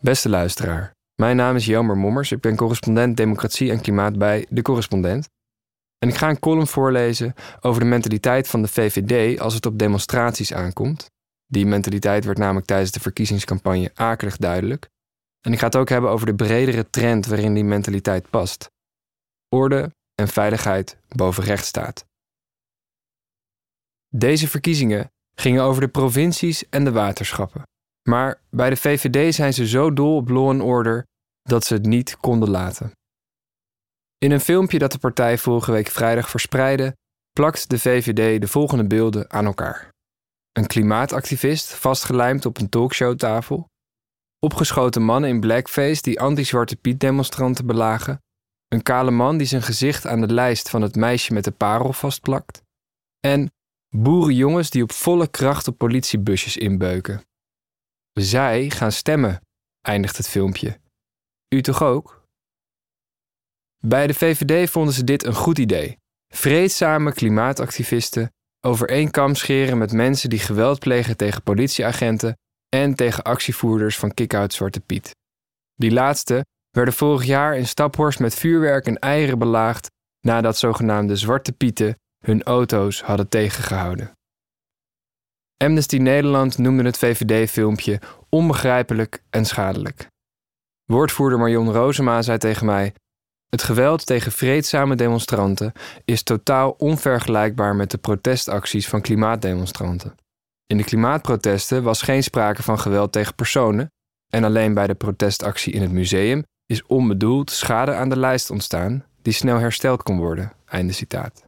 Beste luisteraar, mijn naam is Jelmer Mommers. Ik ben correspondent Democratie en Klimaat bij De Correspondent. En ik ga een column voorlezen over de mentaliteit van de VVD als het op demonstraties aankomt. Die mentaliteit werd namelijk tijdens de verkiezingscampagne akelig duidelijk. En ik ga het ook hebben over de bredere trend waarin die mentaliteit past. Orde en veiligheid boven rechtsstaat. Deze verkiezingen gingen over de provincies en de waterschappen. Maar bij de VVD zijn ze zo dol op law and order dat ze het niet konden laten. In een filmpje dat de partij vorige week vrijdag verspreidde, plakt de VVD de volgende beelden aan elkaar. Een klimaatactivist vastgelijmd op een talkshowtafel, opgeschoten mannen in blackface die anti-zwarte Piet demonstranten belagen, een kale man die zijn gezicht aan de lijst van het meisje met de parel vastplakt en boerenjongens die op volle kracht op politiebusjes inbeuken. Zij gaan stemmen, eindigt het filmpje. U toch ook? Bij de VVD vonden ze dit een goed idee. Vreedzame klimaatactivisten over kam scheren met mensen die geweld plegen tegen politieagenten en tegen actievoerders van Kick-Out Zwarte Piet. Die laatste werden vorig jaar in Staphorst met vuurwerk en eieren belaagd nadat zogenaamde Zwarte Pieten hun auto's hadden tegengehouden. Amnesty Nederland noemde het VVD-filmpje onbegrijpelijk en schadelijk. Woordvoerder Marion Rozema zei tegen mij: Het geweld tegen vreedzame demonstranten is totaal onvergelijkbaar met de protestacties van klimaatdemonstranten. In de klimaatprotesten was geen sprake van geweld tegen personen, en alleen bij de protestactie in het museum is onbedoeld schade aan de lijst ontstaan die snel hersteld kon worden. Einde citaat.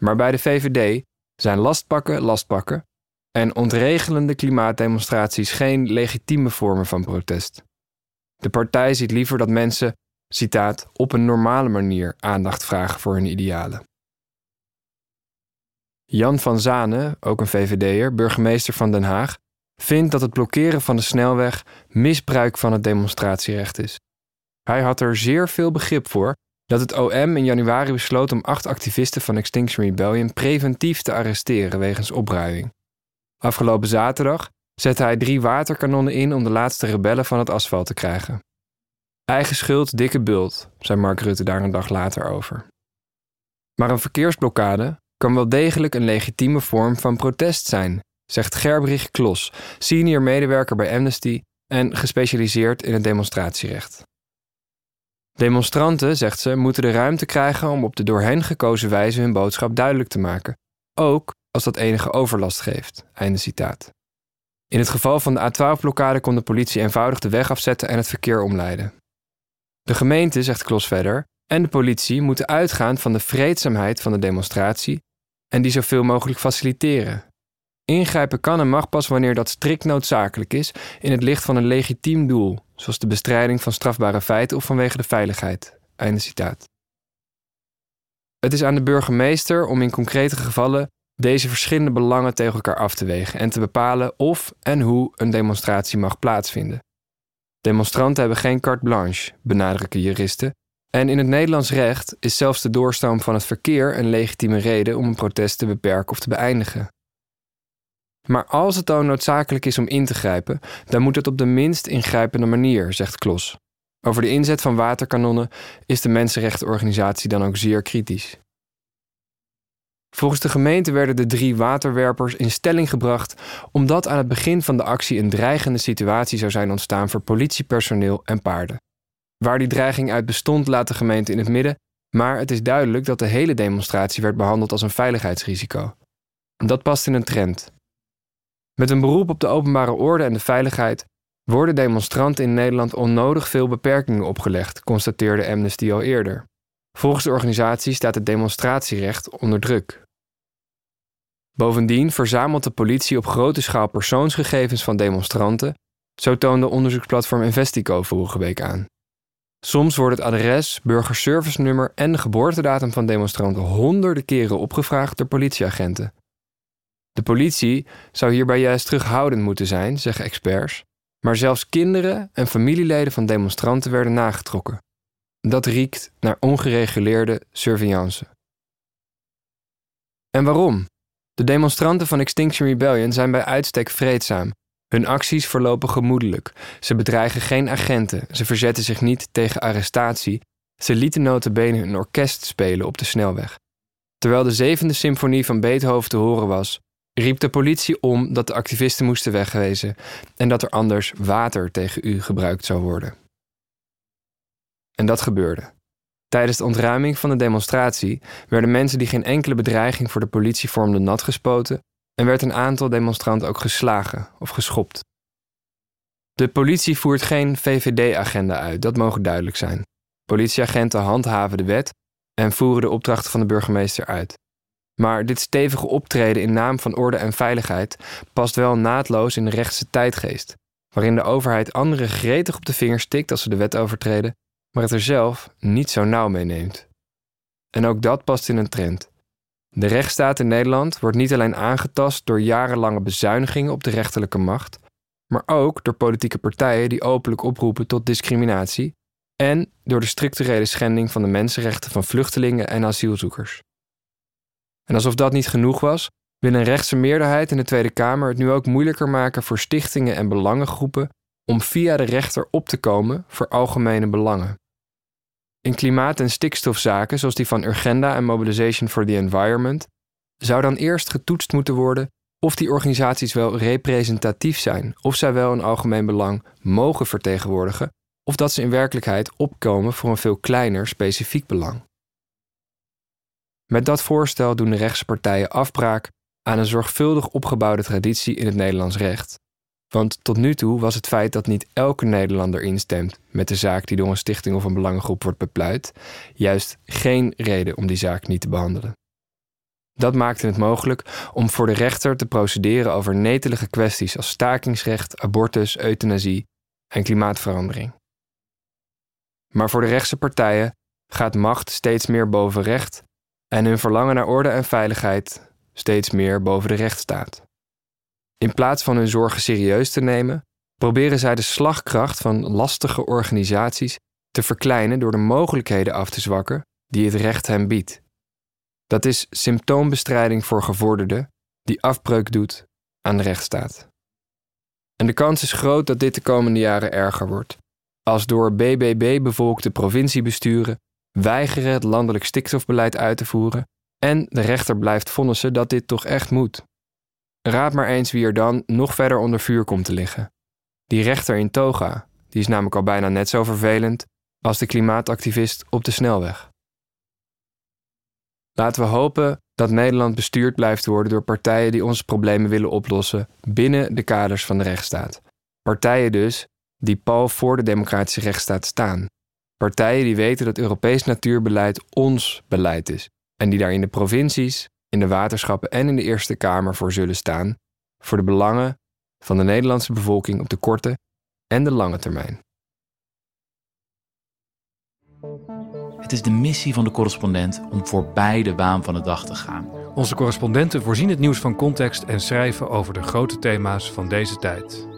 Maar bij de VVD zijn lastpakken lastpakken en ontregelende klimaatdemonstraties geen legitieme vormen van protest. De partij ziet liever dat mensen, citaat, op een normale manier aandacht vragen voor hun idealen. Jan van Zanen, ook een VVD'er, burgemeester van Den Haag, vindt dat het blokkeren van de snelweg misbruik van het demonstratierecht is. Hij had er zeer veel begrip voor dat het OM in januari besloot om acht activisten van Extinction Rebellion preventief te arresteren wegens opruiing. Afgelopen zaterdag zette hij drie waterkanonnen in om de laatste rebellen van het asfalt te krijgen. Eigen schuld, dikke bult, zei Mark Rutte daar een dag later over. Maar een verkeersblokkade kan wel degelijk een legitieme vorm van protest zijn, zegt Gerbrich Klos, senior medewerker bij Amnesty en gespecialiseerd in het demonstratierecht. Demonstranten, zegt ze, moeten de ruimte krijgen om op de door hen gekozen wijze hun boodschap duidelijk te maken, ook als dat enige overlast geeft. Einde citaat. In het geval van de A12-blokkade kon de politie eenvoudig de weg afzetten en het verkeer omleiden. De gemeente, zegt Klos verder, en de politie moeten uitgaan van de vreedzaamheid van de demonstratie en die zoveel mogelijk faciliteren. Ingrijpen kan en mag pas wanneer dat strikt noodzakelijk is in het licht van een legitiem doel, zoals de bestrijding van strafbare feiten of vanwege de veiligheid. Einde citaat. Het is aan de burgemeester om in concrete gevallen deze verschillende belangen tegen elkaar af te wegen en te bepalen of en hoe een demonstratie mag plaatsvinden. Demonstranten hebben geen carte blanche, benadrukken juristen, en in het Nederlands recht is zelfs de doorstroom van het verkeer een legitieme reden om een protest te beperken of te beëindigen. Maar als het dan noodzakelijk is om in te grijpen, dan moet het op de minst ingrijpende manier, zegt Klos. Over de inzet van waterkanonnen is de mensenrechtenorganisatie dan ook zeer kritisch. Volgens de gemeente werden de drie waterwerpers in stelling gebracht omdat aan het begin van de actie een dreigende situatie zou zijn ontstaan voor politiepersoneel en paarden. Waar die dreiging uit bestond, laat de gemeente in het midden, maar het is duidelijk dat de hele demonstratie werd behandeld als een veiligheidsrisico. Dat past in een trend. Met een beroep op de openbare orde en de veiligheid worden demonstranten in Nederland onnodig veel beperkingen opgelegd, constateerde Amnesty al eerder. Volgens de organisatie staat het demonstratierecht onder druk. Bovendien verzamelt de politie op grote schaal persoonsgegevens van demonstranten, zo toonde onderzoeksplatform Investico vorige week aan. Soms wordt het adres, burgerservice-nummer en de geboortedatum van demonstranten honderden keren opgevraagd door politieagenten. De politie zou hierbij juist terughoudend moeten zijn, zeggen experts, maar zelfs kinderen en familieleden van demonstranten werden nagetrokken. Dat riekt naar ongereguleerde surveillance. En waarom? De demonstranten van Extinction Rebellion zijn bij uitstek vreedzaam. Hun acties verlopen gemoedelijk. Ze bedreigen geen agenten. Ze verzetten zich niet tegen arrestatie. Ze lieten notabene een orkest spelen op de snelweg. Terwijl de zevende symfonie van Beethoven te horen was, riep de politie om dat de activisten moesten wegwezen en dat er anders water tegen u gebruikt zou worden. En dat gebeurde. Tijdens de ontruiming van de demonstratie werden mensen die geen enkele bedreiging voor de politie vormden nat gespoten en werd een aantal demonstranten ook geslagen of geschopt. De politie voert geen VVD-agenda uit, dat mogen duidelijk zijn. Politieagenten handhaven de wet en voeren de opdrachten van de burgemeester uit. Maar dit stevige optreden in naam van orde en veiligheid past wel naadloos in de rechtse tijdgeest, waarin de overheid anderen gretig op de vingers stikt als ze de wet overtreden, maar het er zelf niet zo nauw mee neemt. En ook dat past in een trend. De rechtsstaat in Nederland wordt niet alleen aangetast door jarenlange bezuinigingen op de rechterlijke macht, maar ook door politieke partijen die openlijk oproepen tot discriminatie en door de structurele schending van de mensenrechten van vluchtelingen en asielzoekers. En alsof dat niet genoeg was, wil een rechtse meerderheid in de Tweede Kamer het nu ook moeilijker maken voor stichtingen en belangengroepen om via de rechter op te komen voor algemene belangen. In klimaat- en stikstofzaken, zoals die van Urgenda en Mobilization for the Environment, zou dan eerst getoetst moeten worden of die organisaties wel representatief zijn, of zij wel een algemeen belang mogen vertegenwoordigen, of dat ze in werkelijkheid opkomen voor een veel kleiner specifiek belang. Met dat voorstel doen de rechtse partijen afbraak aan een zorgvuldig opgebouwde traditie in het Nederlands recht. Want tot nu toe was het feit dat niet elke Nederlander instemt met de zaak die door een stichting of een belangengroep wordt bepleit, juist geen reden om die zaak niet te behandelen. Dat maakte het mogelijk om voor de rechter te procederen over netelige kwesties als stakingsrecht, abortus, euthanasie en klimaatverandering. Maar voor de rechtse partijen gaat macht steeds meer boven recht en hun verlangen naar orde en veiligheid steeds meer boven de rechtsstaat. In plaats van hun zorgen serieus te nemen, proberen zij de slagkracht van lastige organisaties te verkleinen door de mogelijkheden af te zwakken die het recht hen biedt. Dat is symptoombestrijding voor gevorderden die afbreuk doet aan de rechtsstaat. En de kans is groot dat dit de komende jaren erger wordt, als door BBB bevolkte provinciebesturen weigeren het landelijk stikstofbeleid uit te voeren en de rechter blijft vonnissen dat dit toch echt moet. Raad maar eens wie er dan nog verder onder vuur komt te liggen. Die rechter in Toga, die is namelijk al bijna net zo vervelend als de klimaatactivist op de snelweg. Laten we hopen dat Nederland bestuurd blijft worden door partijen die onze problemen willen oplossen binnen de kaders van de rechtsstaat. Partijen dus die pal voor de democratische rechtsstaat staan. Partijen die weten dat Europees natuurbeleid ons beleid is en die daar in de provincies, in de waterschappen en in de Eerste Kamer voor zullen staan voor de belangen van de Nederlandse bevolking op de korte en de lange termijn. Het is de missie van de correspondent om voorbij de waan van de dag te gaan. Onze correspondenten voorzien het nieuws van context en schrijven over de grote thema's van deze tijd.